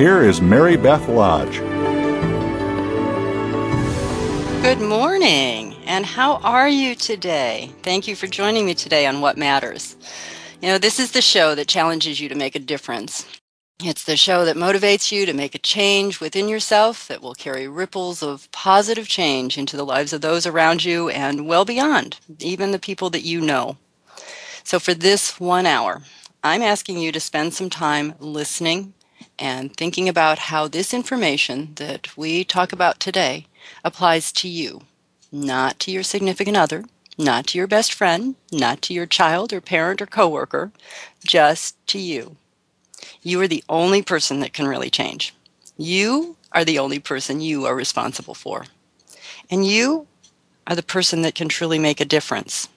here is Mary Beth Lodge. Good morning, and how are you today? Thank you for joining me today on What Matters. You know, this is the show that challenges you to make a difference. It's the show that motivates you to make a change within yourself that will carry ripples of positive change into the lives of those around you and well beyond, even the people that you know. So, for this one hour, I'm asking you to spend some time listening and thinking about how this information that we talk about today applies to you, not to your significant other, not to your best friend, not to your child or parent or coworker, just to you. You are the only person that can really change. You are the only person you are responsible for. And you are the person that can truly make a difference.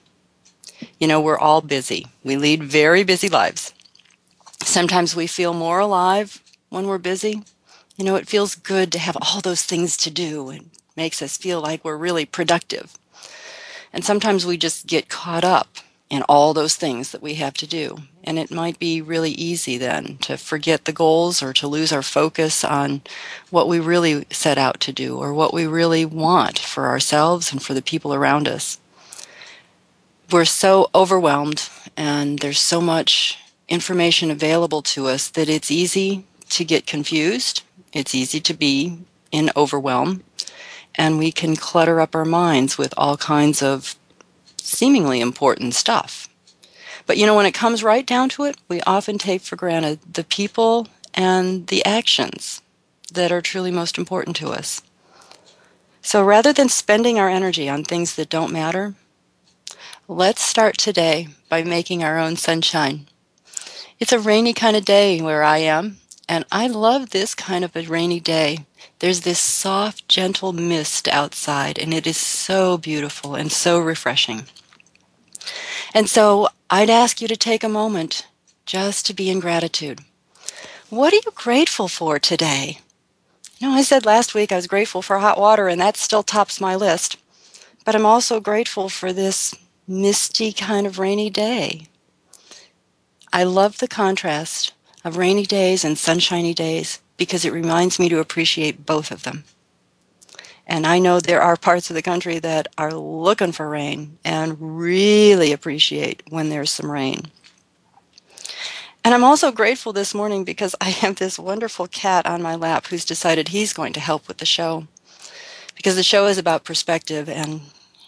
You know, we're all busy. We lead very busy lives. Sometimes we feel more alive when we're busy. You know, it feels good to have all those things to do and makes us feel like we're really productive. And sometimes we just get caught up in all those things that we have to do. And it might be really easy then to forget the goals or to lose our focus on what we really set out to do or what we really want for ourselves and for the people around us. We're so overwhelmed and there's so much information available to us that it's easy to get confused. It's easy to be in overwhelm. And we can clutter up our minds with all kinds of seemingly important stuff. But you know, when it comes right down to it, we often take for granted the people and the actions that are truly most important to us. So rather than spending our energy on things that don't matter, let's start today by making our own sunshine. It's a rainy kind of day where I am, and I love this kind of a rainy day. There's this soft, gentle mist outside, and it is so beautiful and so refreshing. And so I'd ask you to take a moment just to be in gratitude. What are you grateful for today? You know, I said last week I was grateful for hot water, and that still tops my list. But I'm also grateful for this misty kind of rainy day. I love the contrast of rainy days and sunshiny days because it reminds me to appreciate both of them. And I know there are parts of the country that are looking for rain and really appreciate when there's some rain. And I'm also grateful this morning because I have this wonderful cat on my lap who's decided he's going to help with the show. Because the show is about perspective, and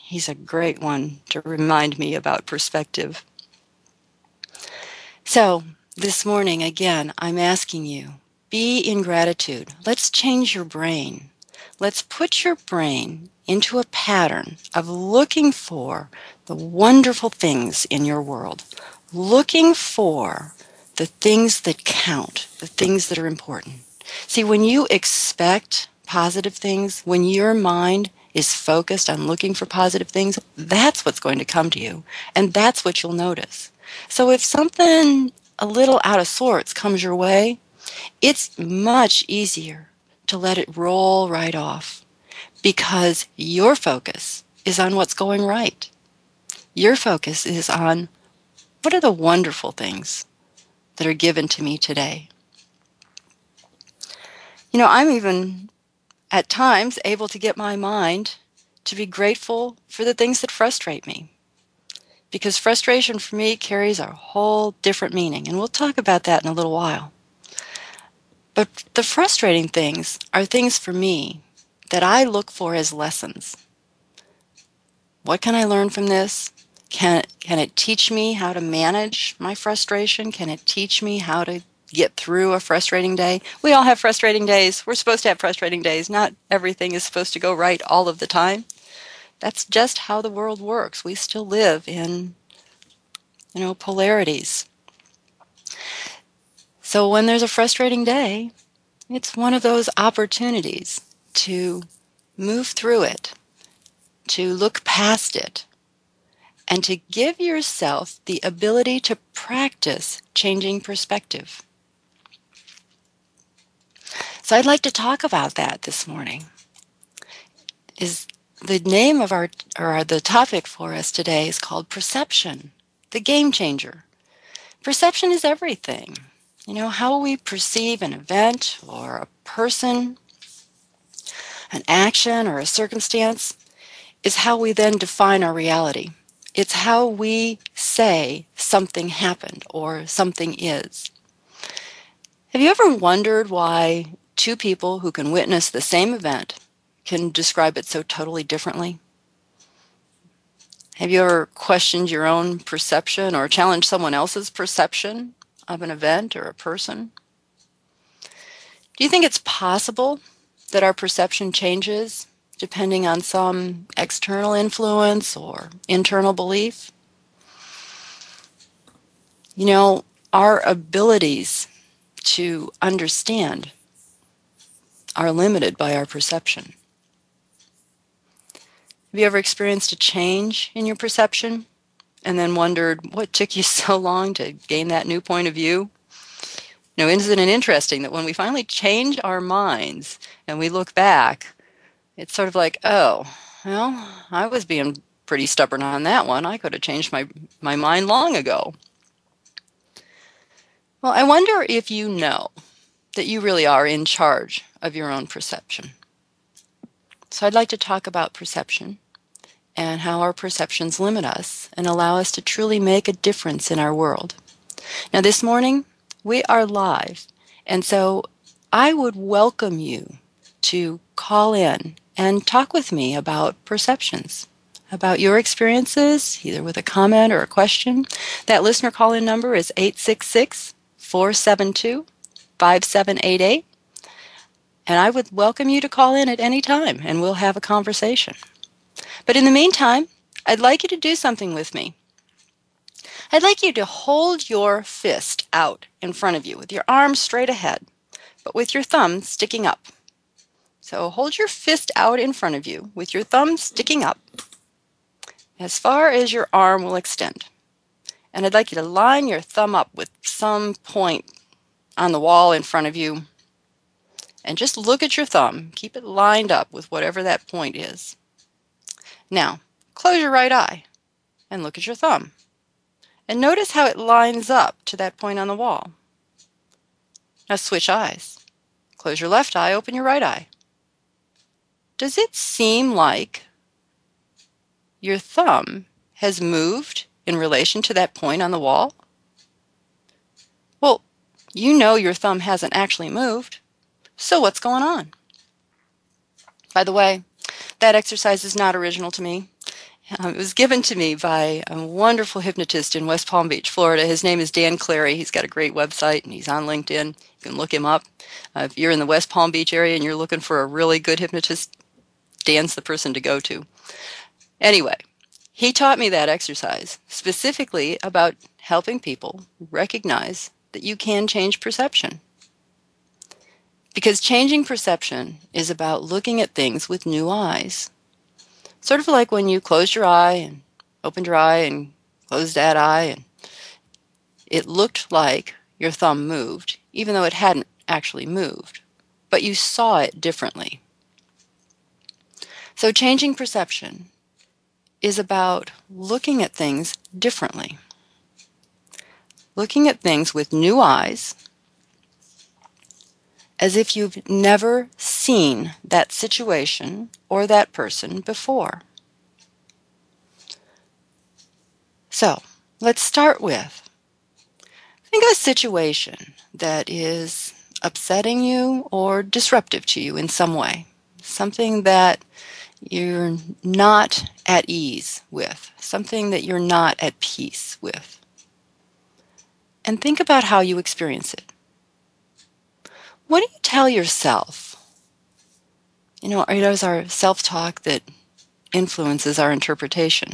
he's a great one to remind me about perspective. So, this morning, again, I'm asking you be in gratitude. Let's change your brain. Let's put your brain into a pattern of looking for the wonderful things in your world, looking for the things that count, the things that are important. See, when you expect positive things, when your mind is focused on looking for positive things, that's what's going to come to you. And that's what you'll notice. So if something a little out of sorts comes your way, it's much easier to let it roll right off because your focus is on what's going right. Your focus is on what are the wonderful things that are given to me today. You know, I'm even at times able to get my mind to be grateful for the things that frustrate me. Because frustration for me carries a whole different meaning, and we'll talk about that in a little while. But the frustrating things are things for me that I look for as lessons. What can I learn from this? Can, can it teach me how to manage my frustration? Can it teach me how to get through a frustrating day? We all have frustrating days. We're supposed to have frustrating days. Not everything is supposed to go right all of the time. That's just how the world works. We still live in, you know, polarities. So when there's a frustrating day, it's one of those opportunities to move through it, to look past it, and to give yourself the ability to practice changing perspective. So I'd like to talk about that this morning. Is the name of our or the topic for us today is called perception, the game changer. Perception is everything. You know, how we perceive an event or a person, an action or a circumstance is how we then define our reality. It's how we say something happened or something is. Have you ever wondered why two people who can witness the same event can describe it so totally differently? Have you ever questioned your own perception or challenged someone else's perception of an event or a person? Do you think it's possible that our perception changes depending on some external influence or internal belief. You know, our abilities to understand are limited by our perception. Have you ever experienced a change in your perception and then wondered what took you so long to gain that new point of view? Now, isn't it interesting that when we finally change our minds and we look back, it's sort of like, oh, well, I was being pretty stubborn on that one. I could have changed my, my mind long ago. Well, I wonder if you know that you really are in charge of your own perception. So I'd like to talk about perception and how our perceptions limit us and allow us to truly make a difference in our world. Now, this morning, we are live, and so I would welcome you to call in and talk with me about perceptions, about your experiences, either with a comment or a question. That listener call in number is 866 472 5788. And I would welcome you to call in at any time and we'll have a conversation. But in the meantime, I'd like you to do something with me. I'd like you to hold your fist out in front of you with your arm straight ahead, but with your thumb sticking up. So hold your fist out in front of you with your thumb sticking up as far as your arm will extend. And I'd like you to line your thumb up with some point on the wall in front of you. And just look at your thumb. Keep it lined up with whatever that point is. Now, close your right eye and look at your thumb. And notice how it lines up to that point on the wall. Now switch eyes. Close your left eye, open your right eye does it seem like your thumb has moved in relation to that point on the wall? Well, you know your thumb hasn't actually moved. So what's going on? By the way, that exercise is not original to me. Um, it was given to me by a wonderful hypnotist in West Palm Beach, Florida. His name is Dan Clary. He's got a great website and he's on LinkedIn. You can look him up. Uh, if you're in the West Palm Beach area and you're looking for a really good hypnotist, Dan's the person to go to. Anyway, he taught me that exercise specifically about helping people recognize that you can change perception. Because changing perception is about looking at things with new eyes. Sort of like when you closed your eye and opened your eye and closed that eye, and it looked like your thumb moved, even though it hadn't actually moved, but you saw it differently. So, changing perception is about looking at things differently, looking at things with new eyes, as if you've never seen that situation or that person before. So, let's start with think of a situation that is upsetting you or disruptive to you in some way, something that you're not at ease with, something that you're not at peace with. And think about how you experience it. What do you tell yourself? You know, it is our self talk that influences our interpretation.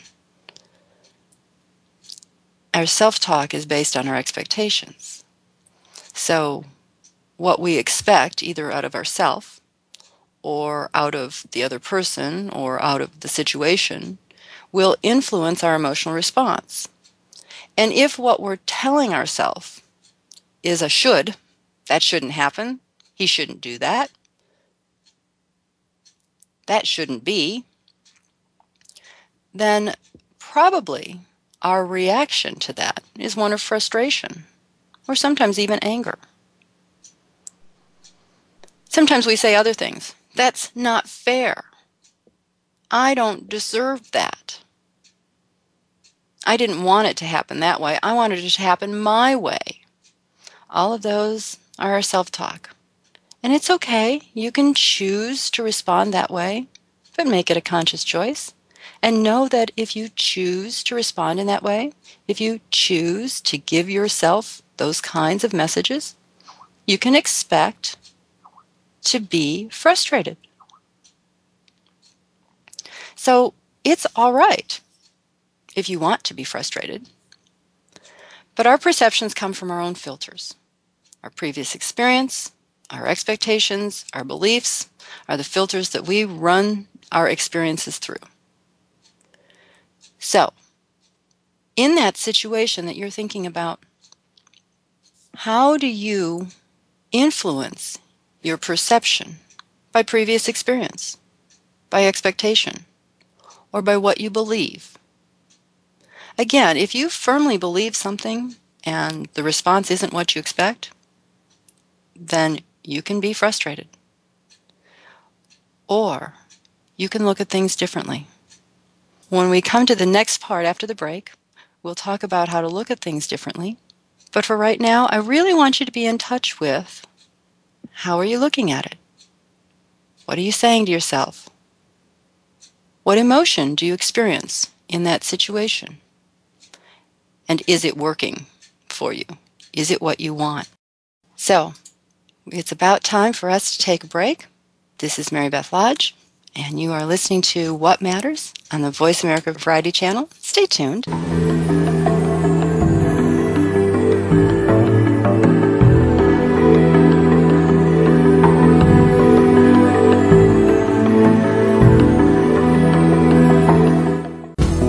Our self talk is based on our expectations. So, what we expect, either out of ourself or out of the other person or out of the situation, will influence our emotional response. And if what we're telling ourselves is a should, that shouldn't happen, he shouldn't do that, that shouldn't be, then probably our reaction to that is one of frustration or sometimes even anger. Sometimes we say other things. That's not fair. I don't deserve that. I didn't want it to happen that way. I wanted it to happen my way. All of those are our self talk. And it's okay. You can choose to respond that way, but make it a conscious choice. And know that if you choose to respond in that way, if you choose to give yourself those kinds of messages, you can expect to be frustrated. So it's all right if you want to be frustrated. But our perceptions come from our own filters. Our previous experience, our expectations, our beliefs are the filters that we run our experiences through. So, in that situation that you're thinking about, how do you influence your perception by previous experience, by expectation, or by what you believe. Again, if you firmly believe something and the response isn't what you expect, then you can be frustrated. Or you can look at things differently. When we come to the next part after the break, we'll talk about how to look at things differently. But for right now, I really want you to be in touch with how are you looking at it? What are you saying to yourself? What emotion do you experience in that situation? And is it working for you? Is it what you want? So, it's about time for us to take a break. This is Mary Beth Lodge, and you are listening to What Matters on the Voice America Variety Channel. Stay tuned.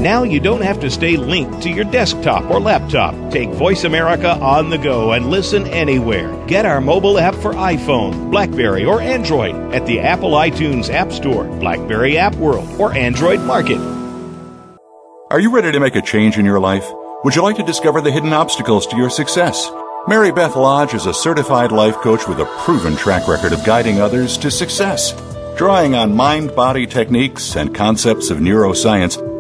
Now you don't have to stay linked to your desktop or laptop. Take Voice America on the go and listen anywhere. Get our mobile app for iPhone, Blackberry, or Android at the Apple iTunes App Store, Blackberry App World, or Android Market. Are you ready to make a change in your life? Would you like to discover the hidden obstacles to your success? Mary Beth Lodge is a certified life coach with a proven track record of guiding others to success. Drawing on mind body techniques and concepts of neuroscience,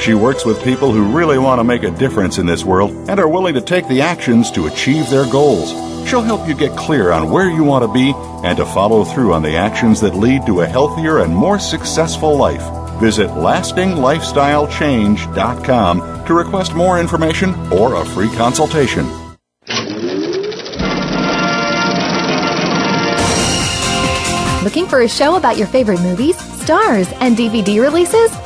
She works with people who really want to make a difference in this world and are willing to take the actions to achieve their goals. She'll help you get clear on where you want to be and to follow through on the actions that lead to a healthier and more successful life. Visit lastinglifestylechange.com to request more information or a free consultation. Looking for a show about your favorite movies, stars, and DVD releases?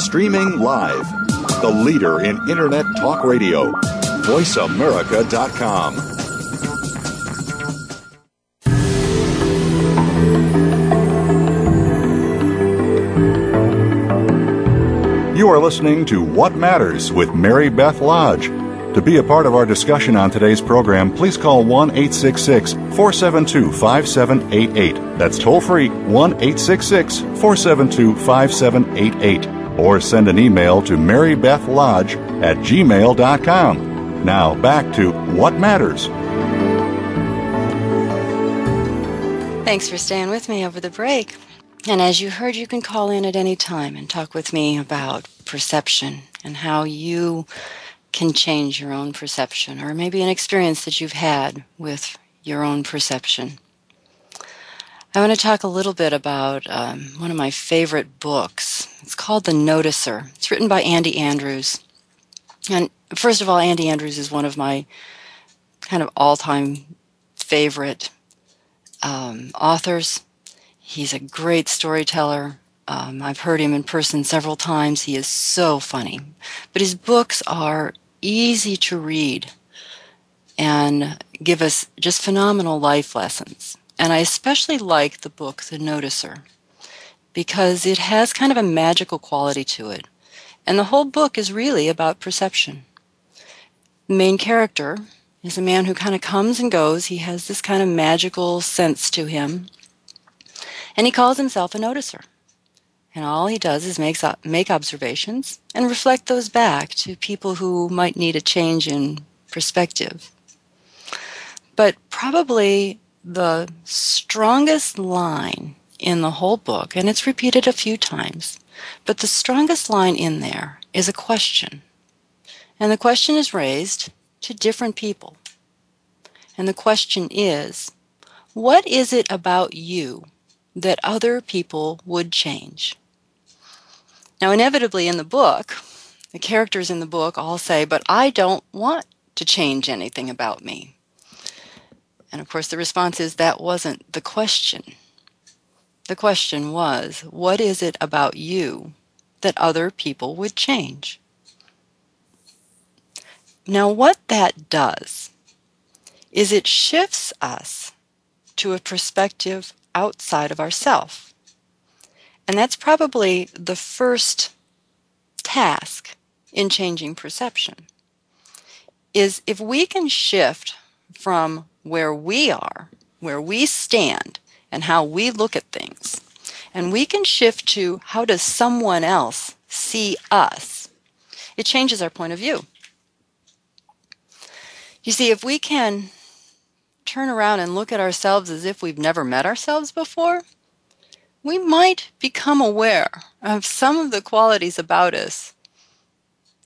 Streaming live, the leader in Internet talk radio, voiceamerica.com. You are listening to What Matters with Mary Beth Lodge. To be a part of our discussion on today's program, please call 1 866 472 5788. That's toll free 1 866 472 5788. Or send an email to marybethlodge at gmail.com. Now back to What Matters. Thanks for staying with me over the break. And as you heard, you can call in at any time and talk with me about perception and how you can change your own perception, or maybe an experience that you've had with your own perception. I want to talk a little bit about um, one of my favorite books. It's called The Noticer. It's written by Andy Andrews. And first of all, Andy Andrews is one of my kind of all time favorite um, authors. He's a great storyteller. Um, I've heard him in person several times. He is so funny. But his books are easy to read and give us just phenomenal life lessons. And I especially like the book, The Noticer, because it has kind of a magical quality to it. And the whole book is really about perception. The main character is a man who kind of comes and goes. He has this kind of magical sense to him. And he calls himself a noticer. And all he does is makes, make observations and reflect those back to people who might need a change in perspective. But probably the strongest line in the whole book, and it's repeated a few times, but the strongest line in there is a question. And the question is raised to different people. And the question is, what is it about you that other people would change? Now, inevitably in the book, the characters in the book all say, But I don't want to change anything about me. And of course, the response is that wasn't the question. The question was, What is it about you that other people would change? Now, what that does is it shifts us to a perspective outside of ourself. And that's probably the first task in changing perception is if we can shift from where we are, where we stand, and how we look at things, and we can shift to how does someone else see us, it changes our point of view. You see, if we can turn around and look at ourselves as if we've never met ourselves before, we might become aware of some of the qualities about us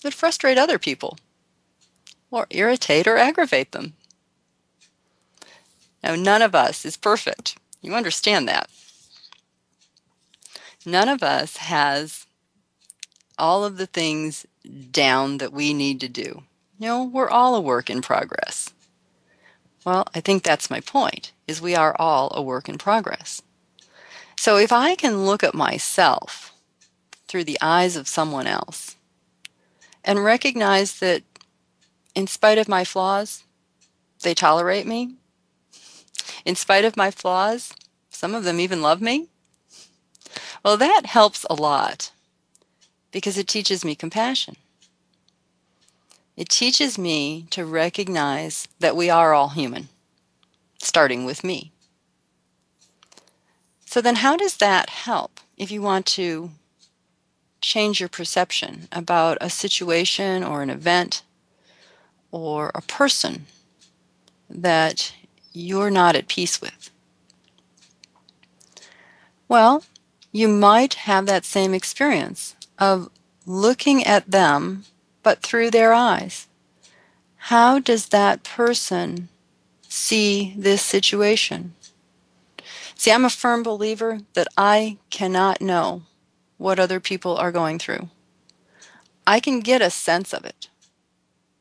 that frustrate other people or irritate or aggravate them. Now, none of us is perfect. You understand that. None of us has all of the things down that we need to do. You know, we're all a work in progress. Well, I think that's my point, is we are all a work in progress. So if I can look at myself through the eyes of someone else and recognize that in spite of my flaws, they tolerate me, in spite of my flaws, some of them even love me, well, that helps a lot because it teaches me compassion. It teaches me to recognize that we are all human, starting with me. So then how does that help if you want to change your perception about a situation or an event or a person that you're not at peace with? Well, you might have that same experience of looking at them but through their eyes. how does that person see this situation? See, I'm a firm believer that I cannot know what other people are going through. I can get a sense of it.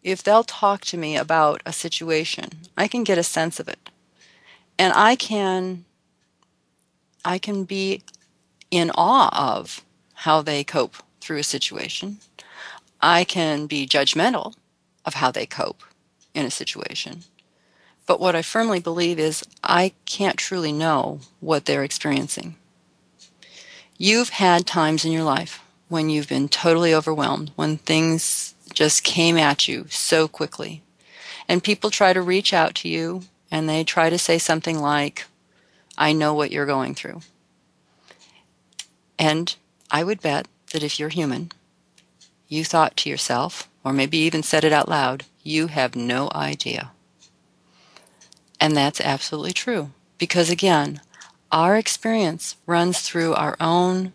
If they'll talk to me about a situation, I can get a sense of it. And I can I can be in awe of how they cope through a situation. I can be judgmental of how they cope in a situation. But what I firmly believe is I can't truly know what they're experiencing. You've had times in your life when you've been totally overwhelmed, when things just came at you so quickly. And people try to reach out to you and they try to say something like, I know what you're going through. And I would bet that if you're human, you thought to yourself, or maybe even said it out loud, you have no idea. And that's absolutely true. Because again, our experience runs through our own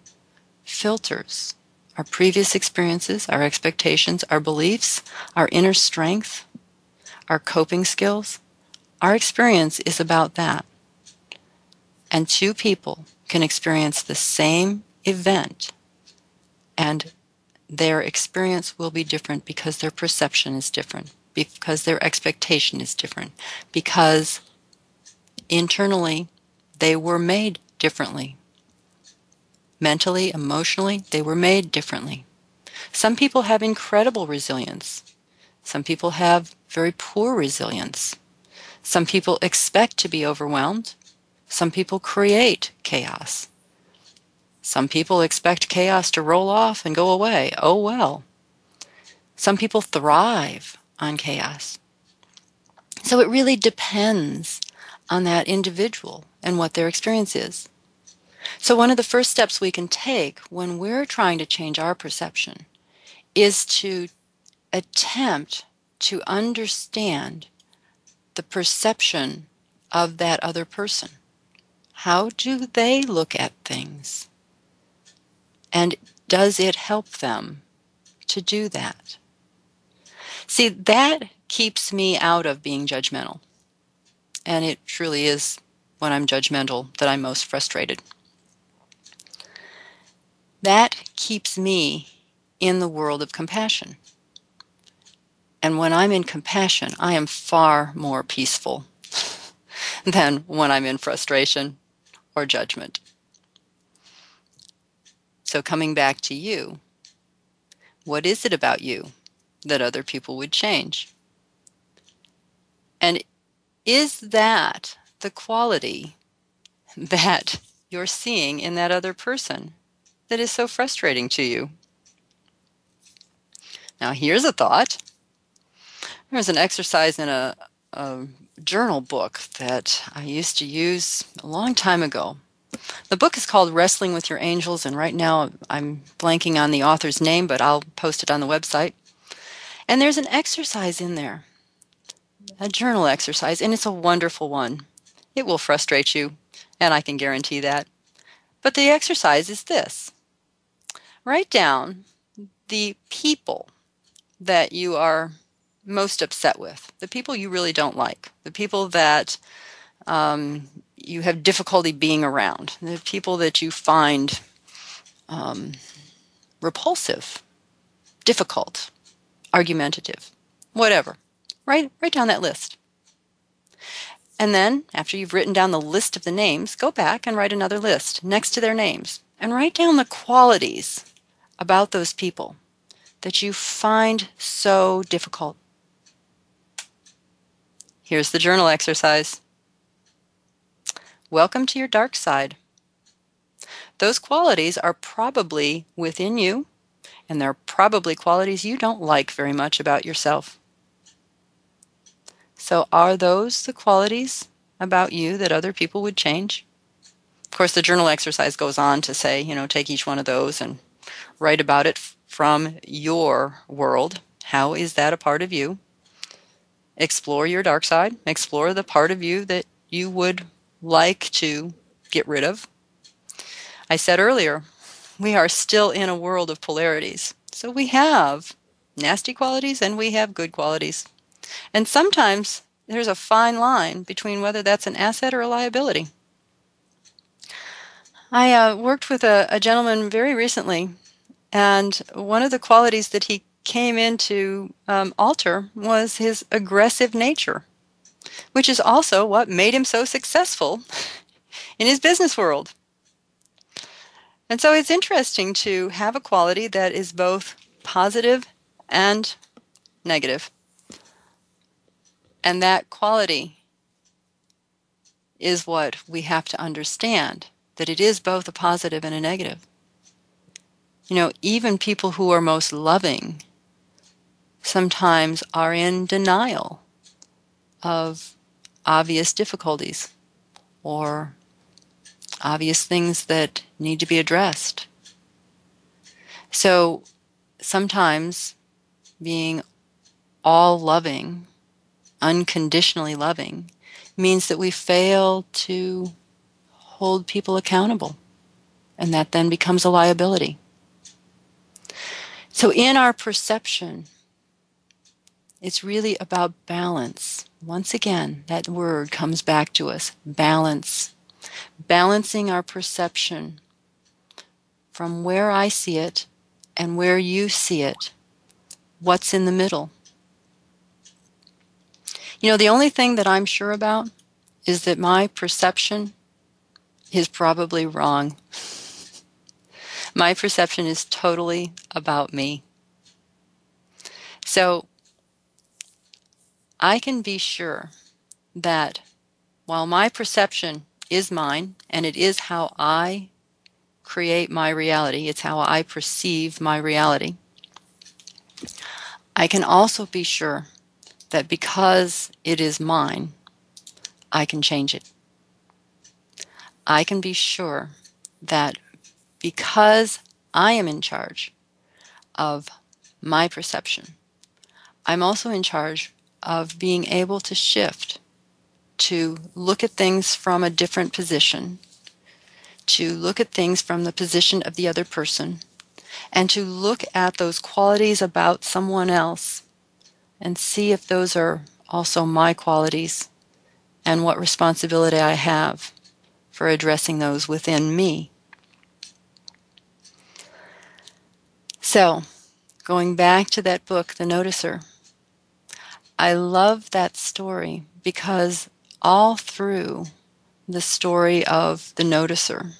filters our previous experiences, our expectations, our beliefs, our inner strength, our coping skills. Our experience is about that. And two people can experience the same event and their experience will be different because their perception is different, because their expectation is different, because internally they were made differently. Mentally, emotionally, they were made differently. Some people have incredible resilience. Some people have very poor resilience. Some people expect to be overwhelmed. Some people create chaos. Some people expect chaos to roll off and go away. Oh well. Some people thrive on chaos. So it really depends on that individual and what their experience is. So, one of the first steps we can take when we're trying to change our perception is to attempt to understand the perception of that other person. How do they look at things? And does it help them to do that? See, that keeps me out of being judgmental. And it truly is when I'm judgmental that I'm most frustrated. That keeps me in the world of compassion. And when I'm in compassion, I am far more peaceful than when I'm in frustration or judgment. So, coming back to you, what is it about you that other people would change? And is that the quality that you're seeing in that other person that is so frustrating to you? Now, here's a thought. There's an exercise in a, a journal book that I used to use a long time ago the book is called Wrestling with Your Angels, and right now I'm blanking on the author's name, but I'll post it on the website. And there's an exercise in there, a journal exercise, and it's a wonderful one. It will frustrate you, and I can guarantee that. But the exercise is this write down the people that you are most upset with, the people you really don't like, the people that um, you have difficulty being around, the people that you find um, repulsive, difficult, argumentative, whatever. Write, write down that list. And then, after you've written down the list of the names, go back and write another list next to their names and write down the qualities about those people that you find so difficult. Here's the journal exercise. Welcome to your dark side. Those qualities are probably within you, and they're probably qualities you don't like very much about yourself. So, are those the qualities about you that other people would change? Of course, the journal exercise goes on to say, you know, take each one of those and write about it from your world. How is that a part of you? Explore your dark side, explore the part of you that you would like to get rid of. I said earlier, we are still in a world of polarities. So we have nasty qualities and we have good qualities. And sometimes there's a fine line between whether that's an asset or a liability. I uh, worked with a, a gentleman very recently, and one of the qualities that he came in to um, alter was his aggressive nature, which is also what made him so successful in his business world. And so it's interesting to have a quality that is both positive and negative. And that quality is what we have to understand that it is both a positive and a negative. You know, even people who are most loving sometimes are in denial of obvious difficulties or obvious things that need to be addressed. So sometimes being all loving, unconditionally loving, means that we fail to hold people accountable. And that then becomes a liability. So, in our perception, it's really about balance. Once again, that word comes back to us balance. Balancing our perception from where I see it and where you see it. What's in the middle? You know, the only thing that I'm sure about is that my perception is probably wrong. my perception is totally about me. So I can be sure that while my perception is mine and it is how I create my reality, it's how I perceive my reality, I can also be sure that because it is mine, I can change it. I can be sure that because I am in charge of my perception, I'm also in charge of being able to shift, to look at things from a different position, to look at things from the position of the other person, and to look at those qualities about someone else and see if those are also my qualities and what responsibility I have for addressing those within me. So, going back to that book, The Noticer, I love that story because all through the story of the noticer,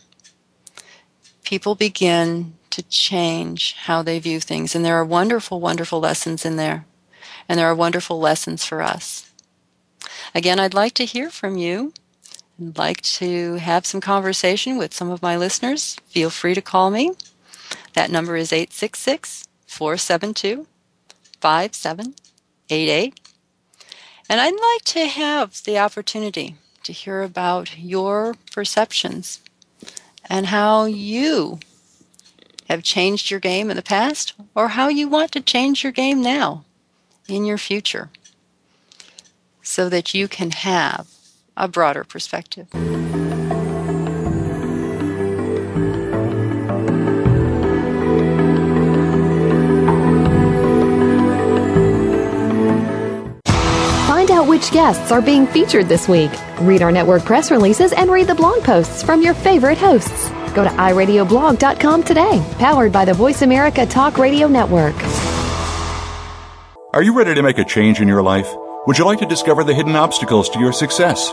people begin to change how they view things. And there are wonderful, wonderful lessons in there. And there are wonderful lessons for us. Again, I'd like to hear from you. I'd like to have some conversation with some of my listeners. Feel free to call me. That number is 866 472 5788. And I'd like to have the opportunity to hear about your perceptions and how you have changed your game in the past or how you want to change your game now in your future so that you can have a broader perspective. Find out which guests are being featured this week. Read our network press releases and read the blog posts from your favorite hosts. Go to iradioblog.com today, powered by the Voice America Talk Radio Network. Are you ready to make a change in your life? Would you like to discover the hidden obstacles to your success?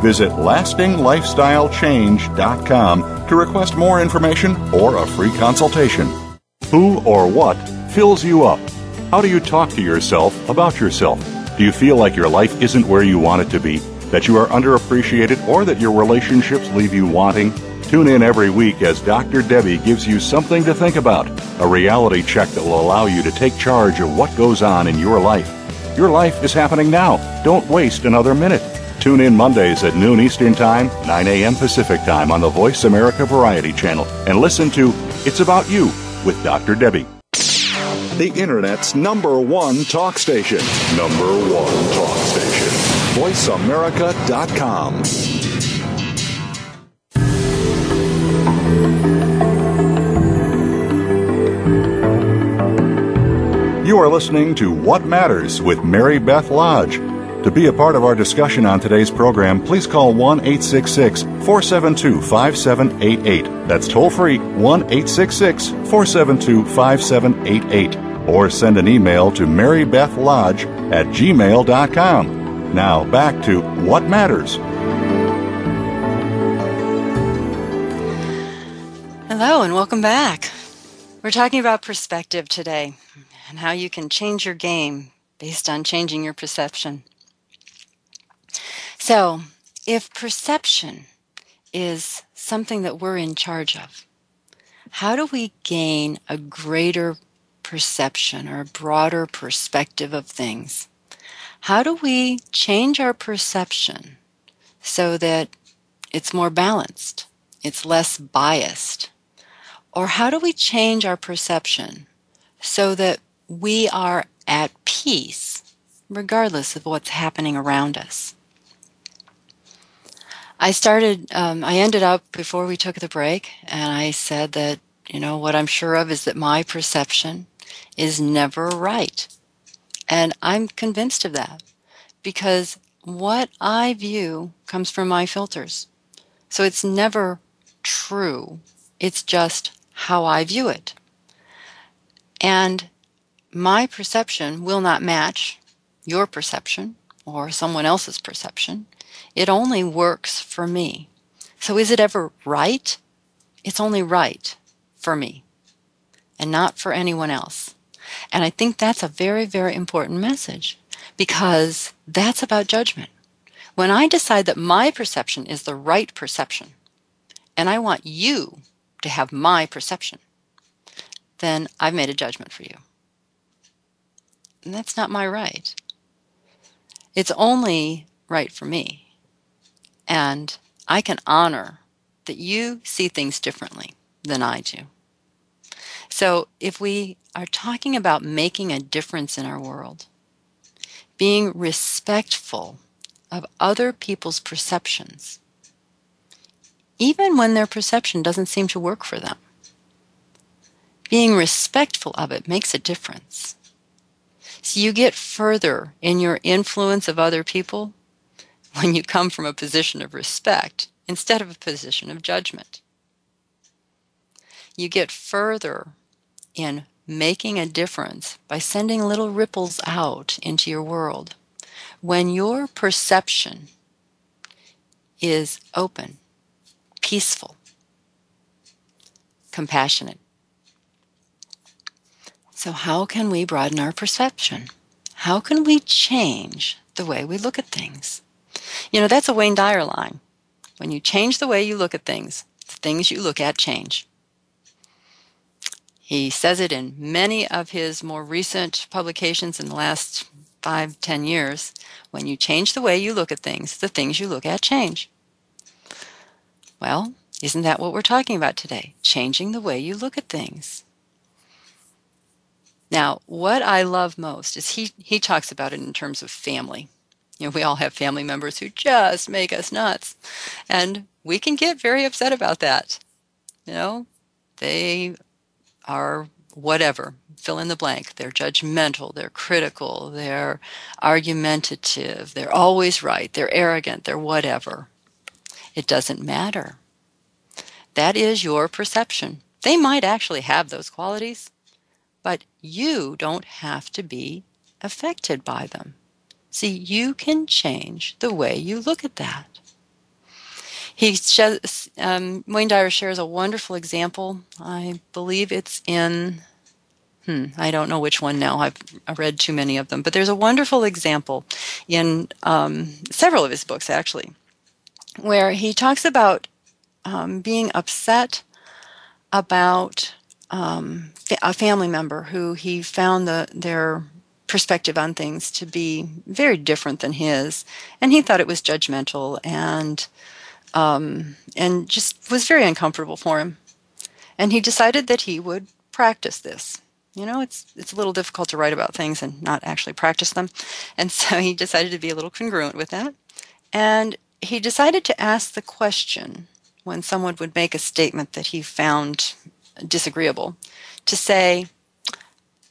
Visit lastinglifestylechange.com to request more information or a free consultation. Who or what fills you up? How do you talk to yourself about yourself? Do you feel like your life isn't where you want it to be? That you are underappreciated or that your relationships leave you wanting? Tune in every week as Dr. Debbie gives you something to think about, a reality check that will allow you to take charge of what goes on in your life. Your life is happening now. Don't waste another minute. Tune in Mondays at noon Eastern Time, 9 a.m. Pacific Time on the Voice America Variety Channel and listen to It's About You with Dr. Debbie. The Internet's number one talk station. Number one talk station. VoiceAmerica.com. You are listening to What Matters with Mary Beth Lodge. To be a part of our discussion on today's program, please call 1 866 472 5788. That's toll free 1 866 472 5788. Or send an email to marybethlodge at gmail.com. Now back to What Matters. Hello, and welcome back. We're talking about perspective today and how you can change your game based on changing your perception. So, if perception is something that we're in charge of, how do we gain a greater perception or a broader perspective of things? How do we change our perception so that it's more balanced, it's less biased? Or how do we change our perception so that we are at peace regardless of what's happening around us? I started, um, I ended up before we took the break, and I said that, you know, what I'm sure of is that my perception is never right. And I'm convinced of that because what I view comes from my filters. So it's never true. It's just how I view it. And my perception will not match your perception or someone else's perception. It only works for me. So is it ever right? It's only right for me and not for anyone else. And I think that's a very, very important message because that's about judgment. When I decide that my perception is the right perception and I want you to have my perception, then I've made a judgment for you. And that's not my right. It's only right for me. And I can honor that you see things differently than I do. So if we are talking about making a difference in our world, being respectful of other people's perceptions, even when their perception doesn't seem to work for them, being respectful of it makes a difference. So you get further in your influence of other people when you come from a position of respect instead of a position of judgment. You get further in making a difference by sending little ripples out into your world when your perception is open, peaceful, compassionate. So, how can we broaden our perception? How can we change the way we look at things? You know, that's a Wayne Dyer line. When you change the way you look at things, the things you look at change. He says it in many of his more recent publications in the last five, ten years. When you change the way you look at things, the things you look at change. Well, isn't that what we're talking about today? Changing the way you look at things. Now, what I love most is he, he talks about it in terms of family. You know, we all have family members who just make us nuts. And we can get very upset about that. You know, they are whatever, fill in the blank. They're judgmental, they're critical, they're argumentative, they're always right, they're arrogant, they're whatever. It doesn't matter. That is your perception. They might actually have those qualities, but you don't have to be affected by them. See, you can change the way you look at that. He um, Wayne Dyer shares a wonderful example. I believe it's in hmm, I don't know which one now. I've read too many of them, but there's a wonderful example in um, several of his books, actually, where he talks about um, being upset about um, a family member who he found the, their perspective on things to be very different than his, and he thought it was judgmental and um, and just was very uncomfortable for him. And he decided that he would practice this. You know, it's it's a little difficult to write about things and not actually practice them, and so he decided to be a little congruent with that. And he decided to ask the question when someone would make a statement that he found disagreeable to say,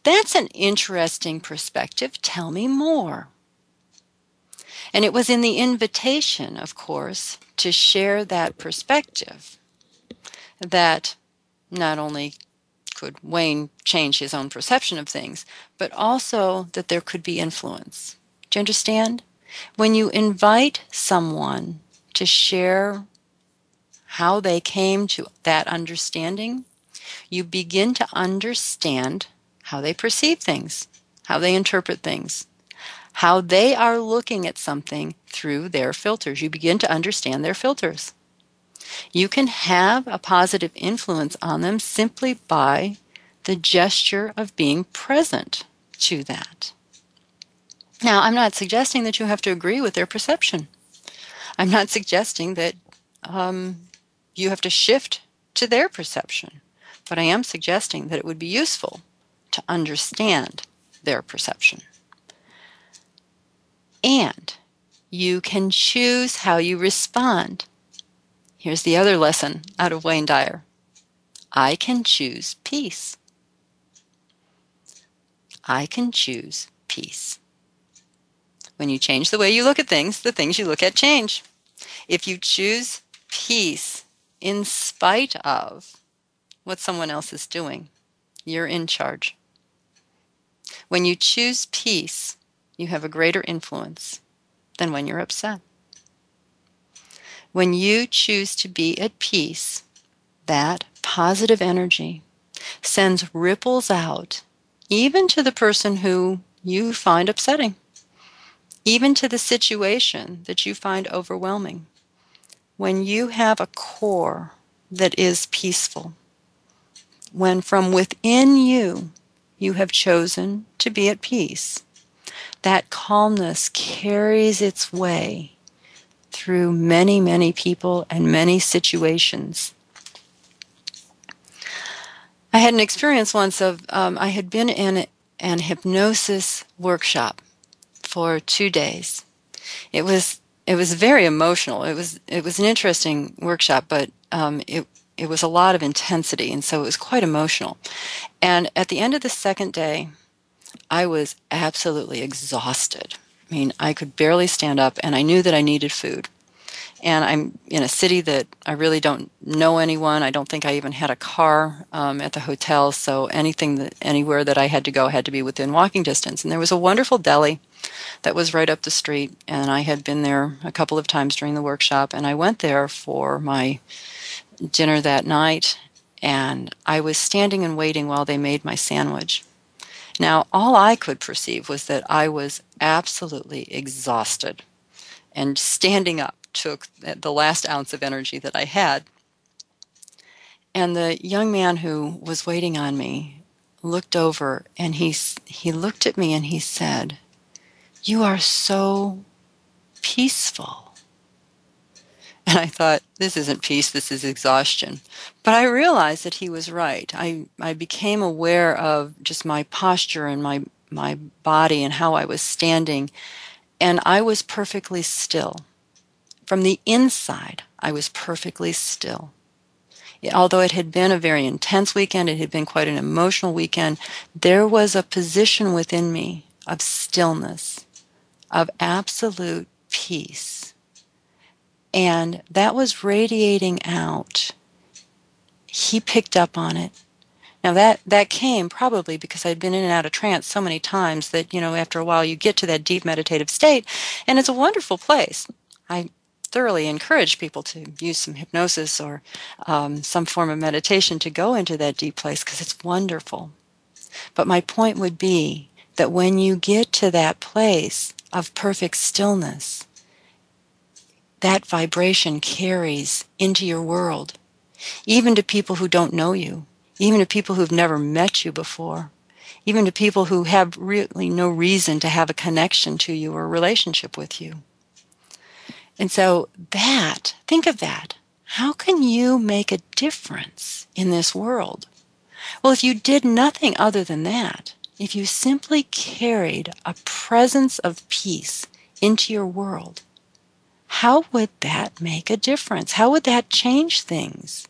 That's an interesting perspective. Tell me more. And it was in the invitation, of course, to share that perspective that not only could Wayne change his own perception of things, but also that there could be influence. Do you understand? When you invite someone to share how they came to that understanding, you begin to understand how they perceive things, how they interpret things, how they are looking at something through their filters. You begin to understand their filters. You can have a positive influence on them simply by the gesture of being present to that. Now, I'm not suggesting that you have to agree with their perception. I'm not suggesting that um, you have to shift to their perception. But I am suggesting that it would be useful to understand their perception. And you can choose how you respond. Here's the other lesson out of Wayne Dyer I can choose peace. I can choose peace. When you change the way you look at things, the things you look at change. If you choose peace in spite of what someone else is doing. You're in charge. When you choose peace, you have a greater influence than when you're upset. When you choose to be at peace, that positive energy sends ripples out, even to the person who you find upsetting, even to the situation that you find overwhelming when you have a core that is peaceful, when from within you you have chosen to be at peace, that calmness carries its way through many, many people and many situations. I had an experience once of um, I had been in an hypnosis workshop for two days. It was it was very emotional. It was it was an interesting workshop, but um, it it was a lot of intensity, and so it was quite emotional. And at the end of the second day, I was absolutely exhausted. I mean, I could barely stand up, and I knew that I needed food. And I'm in a city that I really don't know anyone. I don't think I even had a car um, at the hotel, so anything that anywhere that I had to go had to be within walking distance. And there was a wonderful deli that was right up the street. And I had been there a couple of times during the workshop. And I went there for my dinner that night. And I was standing and waiting while they made my sandwich. Now, all I could perceive was that I was absolutely exhausted. And standing up took the last ounce of energy that I had. And the young man who was waiting on me looked over and he, he looked at me and he said, you are so peaceful. And I thought, this isn't peace, this is exhaustion. But I realized that he was right. I, I became aware of just my posture and my, my body and how I was standing. And I was perfectly still. From the inside, I was perfectly still. Although it had been a very intense weekend, it had been quite an emotional weekend, there was a position within me of stillness of absolute peace. And that was radiating out. He picked up on it. Now that that came probably because I'd been in and out of trance so many times that you know after a while you get to that deep meditative state, and it's a wonderful place. I thoroughly encourage people to use some hypnosis or um, some form of meditation to go into that deep place because it's wonderful. But my point would be that when you get to that place of perfect stillness, that vibration carries into your world, even to people who don't know you, even to people who've never met you before, even to people who have really no reason to have a connection to you or a relationship with you. And so that, think of that. How can you make a difference in this world? Well, if you did nothing other than that, if you simply carried a presence of peace into your world, how would that make a difference? How would that change things?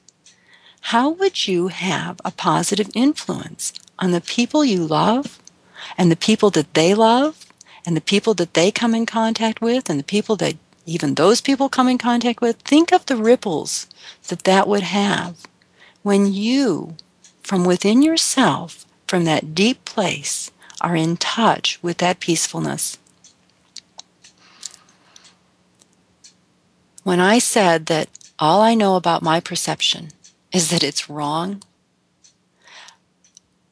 How would you have a positive influence on the people you love and the people that they love and the people that they come in contact with and the people that even those people come in contact with? Think of the ripples that that would have when you, from within yourself, from that deep place, are in touch with that peacefulness. When I said that all I know about my perception is that it's wrong,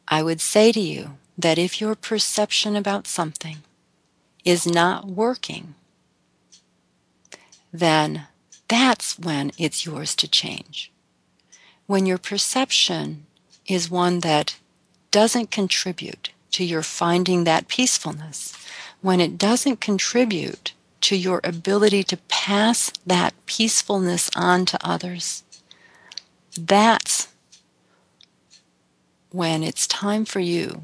I would say to you that if your perception about something is not working, then that's when it's yours to change. When your perception is one that doesn't contribute to your finding that peacefulness, when it doesn't contribute to your ability to pass that peacefulness on to others, that's when it's time for you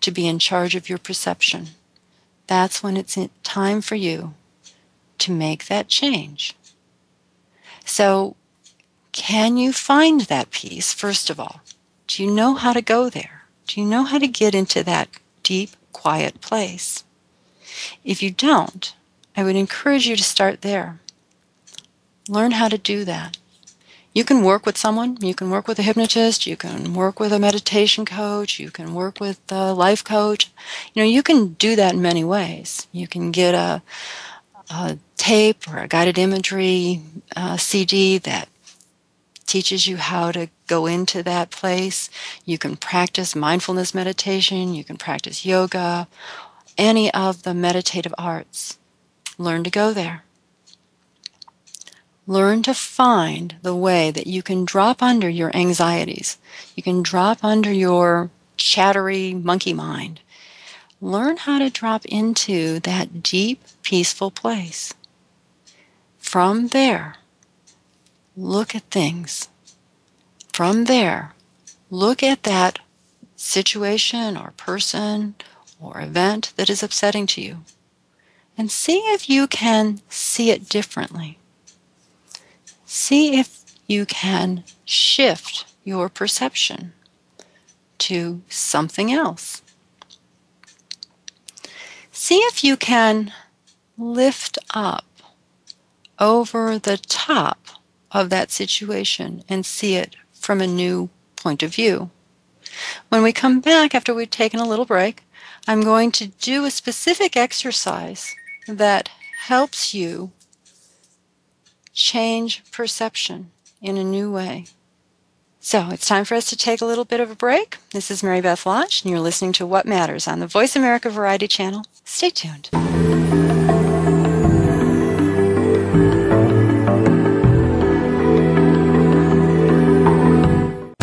to be in charge of your perception. That's when it's time for you to make that change. So, can you find that peace, first of all? Do you know how to go there? Do you know how to get into that deep, quiet place? If you don't, I would encourage you to start there. Learn how to do that. You can work with someone, you can work with a hypnotist, you can work with a meditation coach, you can work with a life coach. You know, you can do that in many ways. You can get a, a tape or a guided imagery uh, CD that teaches you how to go into that place. You can practice mindfulness meditation, you can practice yoga, any of the meditative arts. Learn to go there. Learn to find the way that you can drop under your anxieties. You can drop under your chattery monkey mind. Learn how to drop into that deep, peaceful place. From there, look at things. From there, look at that situation or person or event that is upsetting to you and see if you can see it differently. See if you can shift your perception to something else. See if you can lift up over the top of that situation and see it from a new point of view. When we come back after we've taken a little break, I'm going to do a specific exercise that helps you change perception in a new way. So it's time for us to take a little bit of a break. This is Mary Beth Lodge, and you're listening to What Matters on the Voice America Variety Channel. Stay tuned.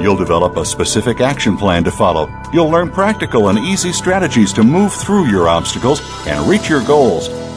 You'll develop a specific action plan to follow. You'll learn practical and easy strategies to move through your obstacles and reach your goals.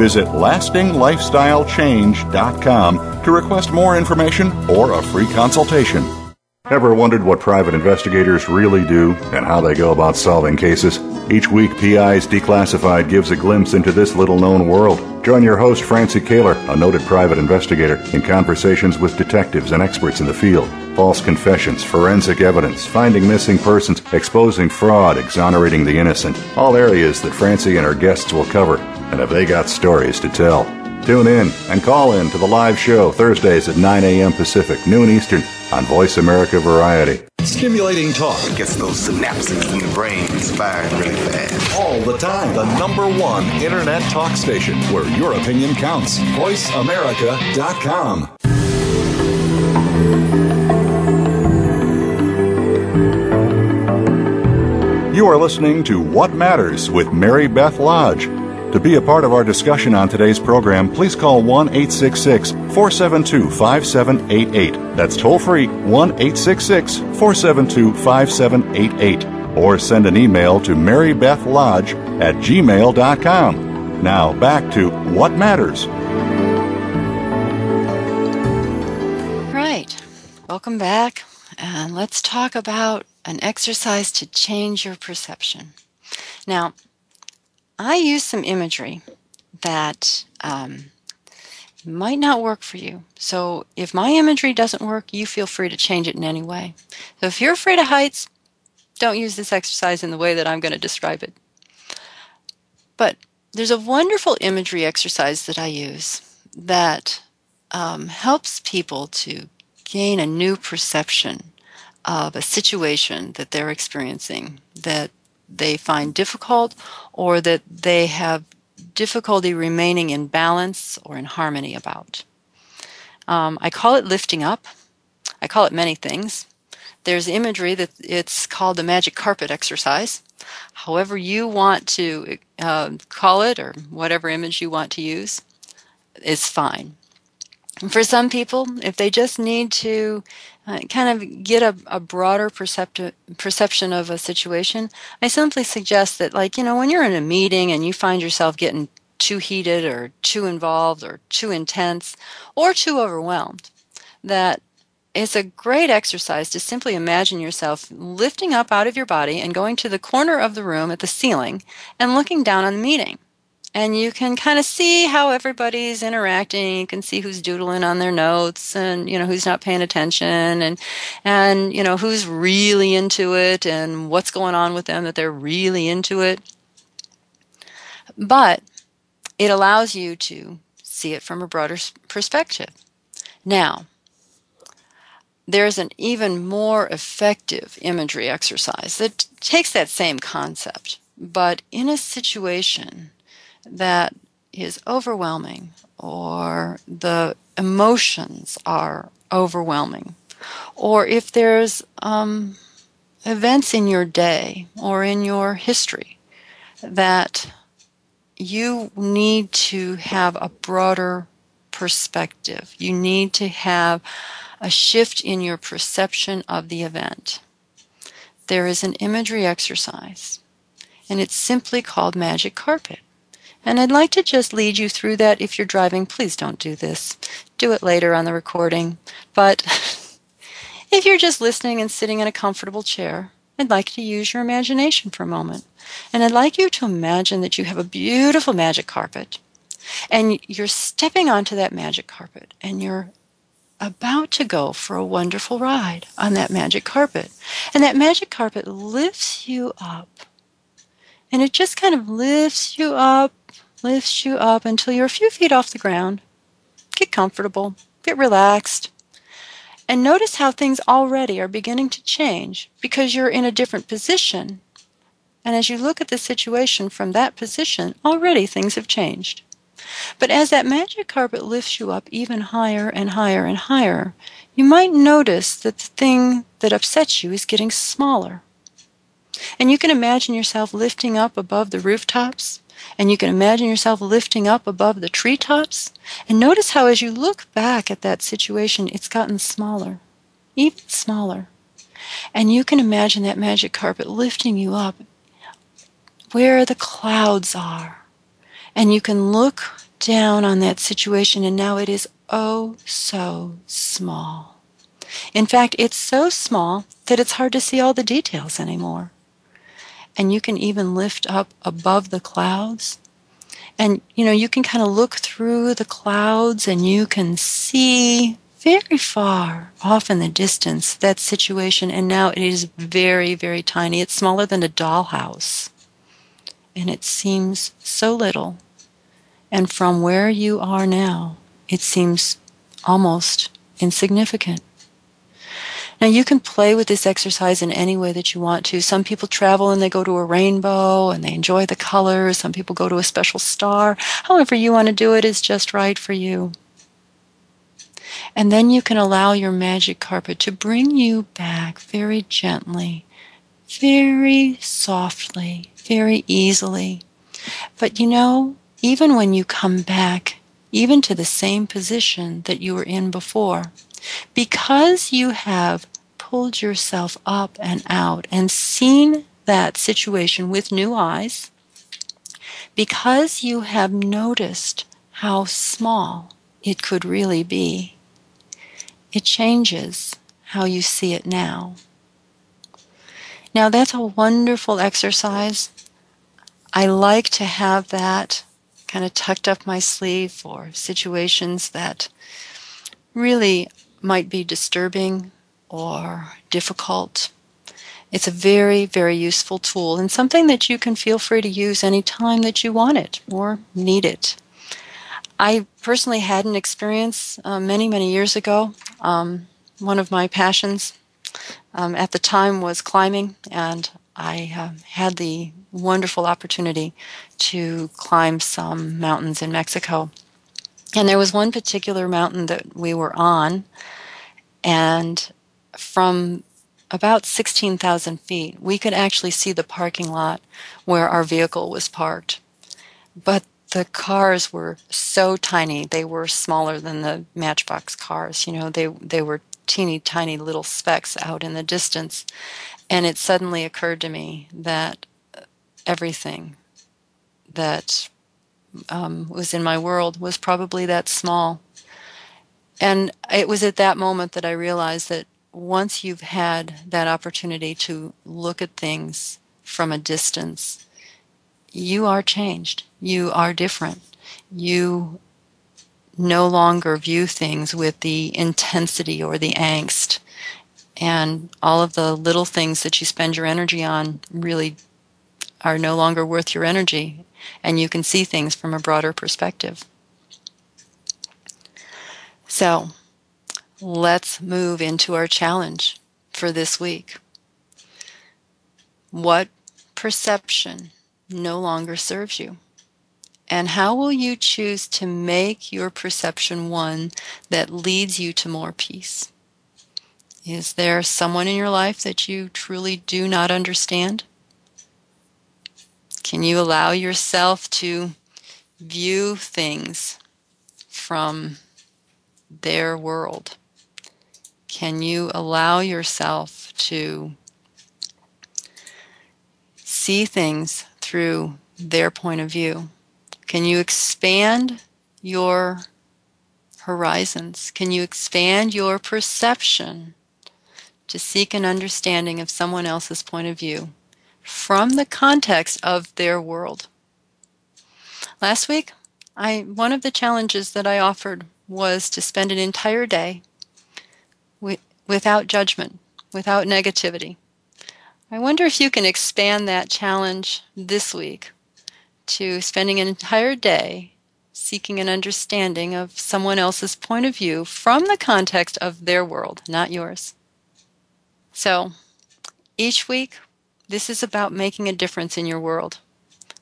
Visit lastinglifestylechange.com to request more information or a free consultation. Ever wondered what private investigators really do and how they go about solving cases? Each week, PI's Declassified gives a glimpse into this little known world. Join your host, Francie Koehler, a noted private investigator, in conversations with detectives and experts in the field. False confessions, forensic evidence, finding missing persons, exposing fraud, exonerating the innocent. All areas that Francie and her guests will cover. And have they got stories to tell? Tune in and call in to the live show Thursdays at 9 a.m. Pacific, noon Eastern on Voice America Variety. Stimulating talk. Gets those synapses in the brain firing really fast. All the time. The number one internet talk station where your opinion counts. VoiceAmerica.com. You are listening to What Matters with Mary Beth Lodge. To be a part of our discussion on today's program, please call 1 866 472 5788. That's toll free 1 866 472 5788. Or send an email to marybethlodge at gmail.com. Now back to What Matters. Right. Welcome back. And let's talk about an exercise to change your perception. Now, I use some imagery that um, might not work for you. So if my imagery doesn't work, you feel free to change it in any way. So if you're afraid of heights, don't use this exercise in the way that I'm going to describe it. But there's a wonderful imagery exercise that I use that um, helps people to gain a new perception of a situation that they're experiencing that they find difficult or that they have difficulty remaining in balance or in harmony about. Um, I call it lifting up. I call it many things. There's imagery that it's called the magic carpet exercise. However, you want to uh, call it or whatever image you want to use is fine. For some people, if they just need to uh, kind of get a, a broader perception of a situation, I simply suggest that, like, you know, when you're in a meeting and you find yourself getting too heated or too involved or too intense or too overwhelmed, that it's a great exercise to simply imagine yourself lifting up out of your body and going to the corner of the room at the ceiling and looking down on the meeting and you can kind of see how everybody's interacting. You can see who's doodling on their notes and you know who's not paying attention and and you know who's really into it and what's going on with them that they're really into it. But it allows you to see it from a broader perspective. Now there's an even more effective imagery exercise that takes that same concept but in a situation that is overwhelming or the emotions are overwhelming, or if there's um, events in your day or in your history that you need to have a broader perspective. You need to have a shift in your perception of the event. There is an imagery exercise, and it's simply called Magic Carpet. And I'd like to just lead you through that. If you're driving, please don't do this. Do it later on the recording. But if you're just listening and sitting in a comfortable chair, I'd like to use your imagination for a moment. And I'd like you to imagine that you have a beautiful magic carpet. And you're stepping onto that magic carpet and you're about to go for a wonderful ride on that magic carpet. And that magic carpet lifts you up. And it just kind of lifts you up lifts you up until you're a few feet off the ground. Get comfortable, get relaxed, and notice how things already are beginning to change because you're in a different position. And as you look at the situation from that position, already things have changed. But as that magic carpet lifts you up even higher and higher and higher, you might notice that the thing that upsets you is getting smaller. And you can imagine yourself lifting up above the rooftops, and you can imagine yourself lifting up above the treetops. And notice how, as you look back at that situation, it's gotten smaller, even smaller. And you can imagine that magic carpet lifting you up where the clouds are. And you can look down on that situation, and now it is oh so small. In fact, it's so small that it's hard to see all the details anymore. And you can even lift up above the clouds. And, you know, you can kind of look through the clouds and you can see very far off in the distance that situation. And now it is very, very tiny. It's smaller than a dollhouse. And it seems so little. And from where you are now, it seems almost insignificant. Now, you can play with this exercise in any way that you want to. Some people travel and they go to a rainbow and they enjoy the colors. Some people go to a special star. However, you want to do it is just right for you. And then you can allow your magic carpet to bring you back very gently, very softly, very easily. But you know, even when you come back, even to the same position that you were in before, because you have pulled yourself up and out and seen that situation with new eyes, because you have noticed how small it could really be, it changes how you see it now. Now, that's a wonderful exercise. I like to have that kind of tucked up my sleeve for situations that really might be disturbing or difficult. It's a very, very useful tool and something that you can feel free to use anytime that you want it or need it. I personally had an experience uh, many, many years ago. Um, one of my passions um, at the time was climbing, and I uh, had the wonderful opportunity to climb some mountains in Mexico. And there was one particular mountain that we were on, and from about 16,000 feet, we could actually see the parking lot where our vehicle was parked. But the cars were so tiny; they were smaller than the Matchbox cars. You know, they they were teeny tiny little specks out in the distance. And it suddenly occurred to me that uh, everything that um, was in my world was probably that small. And it was at that moment that I realized that once you've had that opportunity to look at things from a distance, you are changed. You are different. You no longer view things with the intensity or the angst. And all of the little things that you spend your energy on really are no longer worth your energy. And you can see things from a broader perspective. So, let's move into our challenge for this week. What perception no longer serves you? And how will you choose to make your perception one that leads you to more peace? Is there someone in your life that you truly do not understand? Can you allow yourself to view things from their world? Can you allow yourself to see things through their point of view? Can you expand your horizons? Can you expand your perception to seek an understanding of someone else's point of view from the context of their world? Last week, I one of the challenges that I offered was to spend an entire day with, without judgment, without negativity. I wonder if you can expand that challenge this week to spending an entire day seeking an understanding of someone else's point of view from the context of their world, not yours. So, each week, this is about making a difference in your world.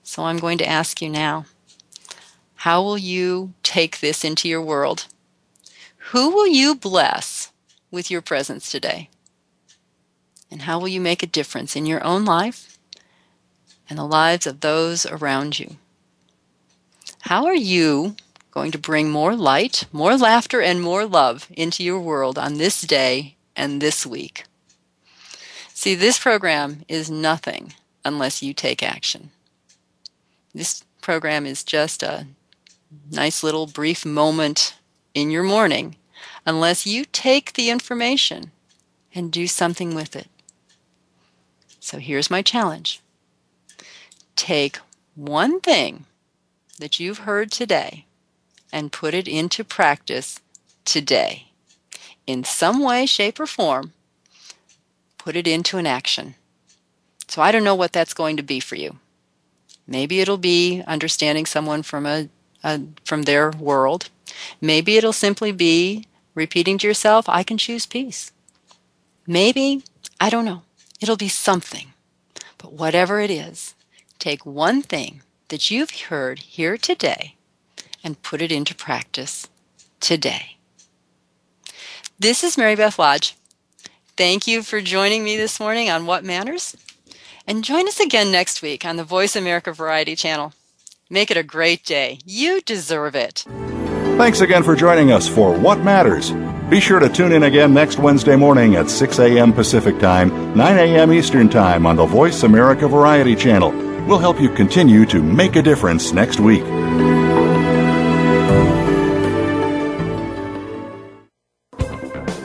So, I'm going to ask you now How will you take this into your world? Who will you bless with your presence today? And how will you make a difference in your own life and the lives of those around you? How are you going to bring more light, more laughter, and more love into your world on this day and this week? See, this program is nothing unless you take action. This program is just a nice little brief moment in your morning unless you take the information and do something with it. So here's my challenge take one thing that you've heard today and put it into practice today. In some way, shape, or form, put it into an action. So I don't know what that's going to be for you. Maybe it'll be understanding someone from a, a from their world. Maybe it'll simply be repeating to yourself, I can choose peace. Maybe, I don't know, it'll be something. But whatever it is, take one thing that you've heard here today and put it into practice today. This is Mary Beth Lodge. Thank you for joining me this morning on What Matters. And join us again next week on the Voice America Variety Channel. Make it a great day. You deserve it. Thanks again for joining us for What Matters. Be sure to tune in again next Wednesday morning at 6 a.m. Pacific Time, 9 a.m. Eastern Time on the Voice America Variety Channel. We'll help you continue to make a difference next week.